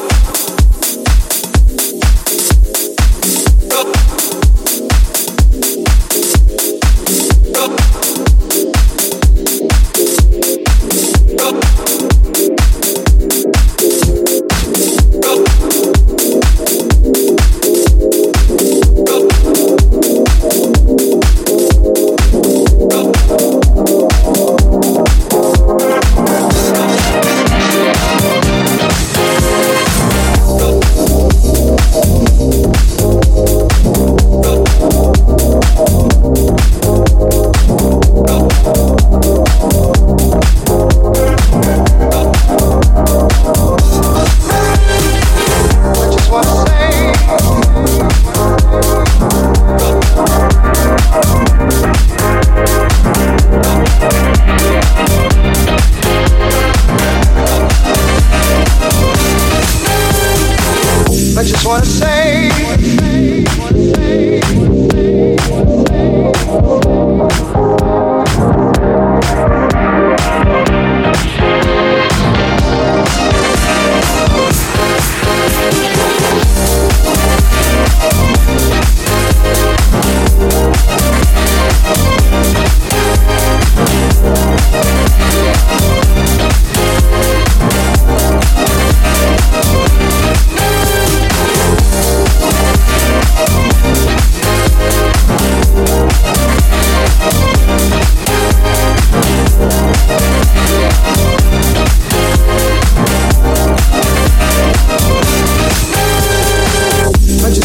Let's.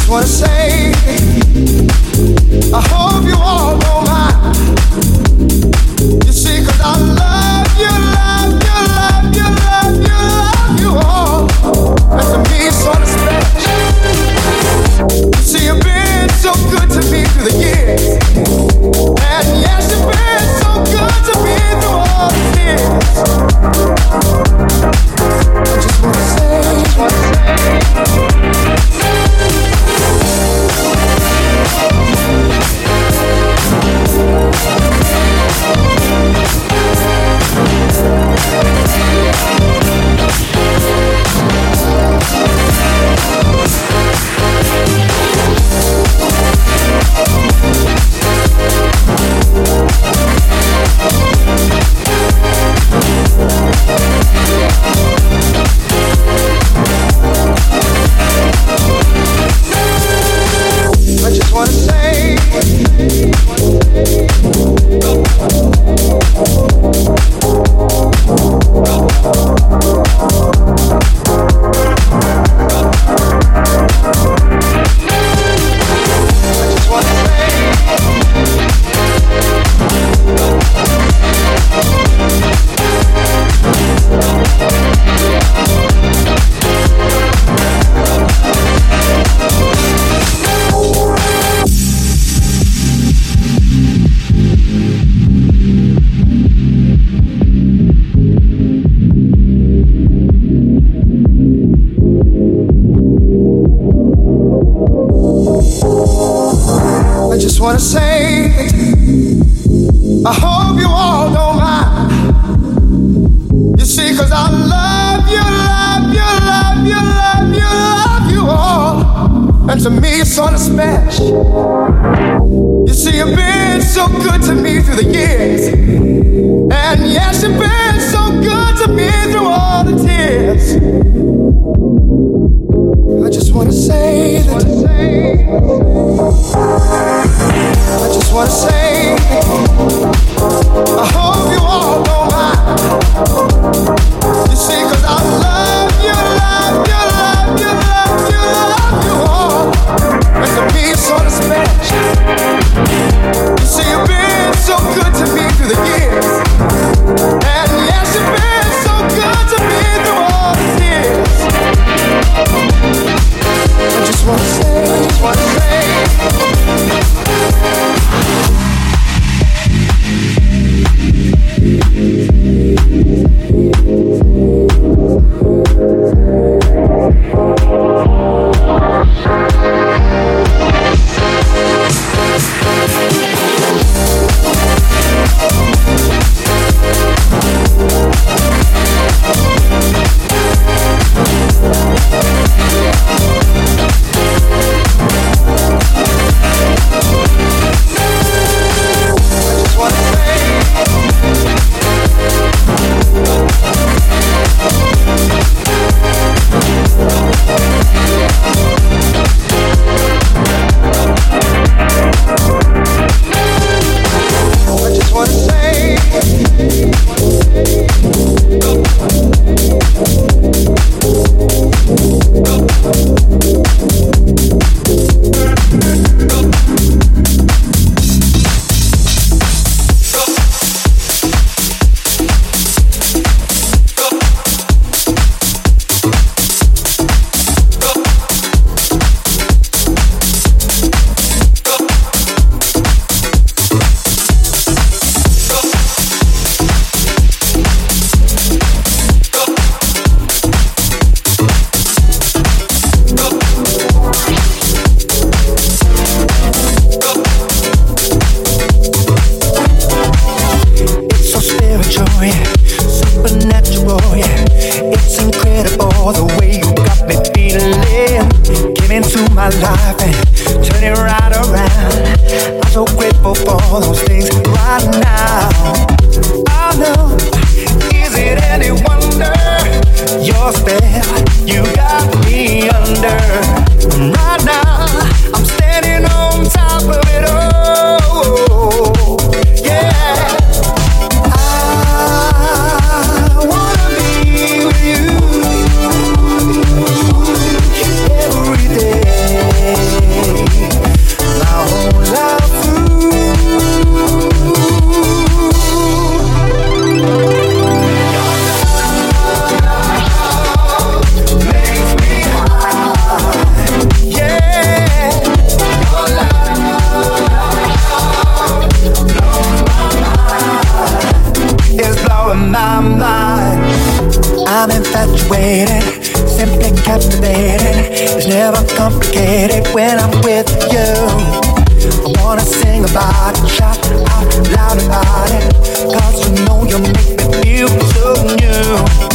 Você just want to say, I hope you all don't mind. You see, cause I love you, love you, love you, love you, love you all. And to me, it's sort of special. You see, you've been so good to me through the years. And yes, you've been so good to me through all the tears. I just wanna say that just wanna say, I hope. blowing my mind. I'm infatuated, simply captivated. It's never complicated when I'm with you. I wanna sing about it, shout out loud about it. Cause you know you make me feel so new.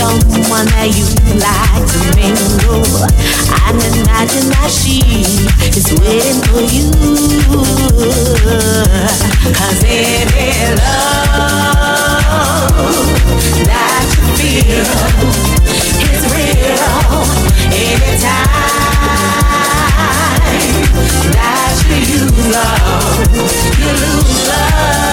someone oh, that you like to mingle. I cannot deny she is waiting for you. Cause it is love that you feel is real anytime that you love, you lose love.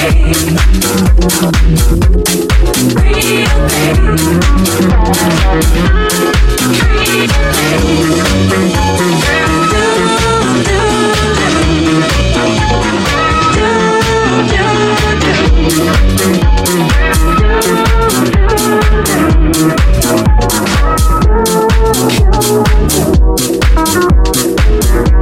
Thank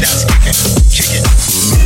Now it's kicking, kicking.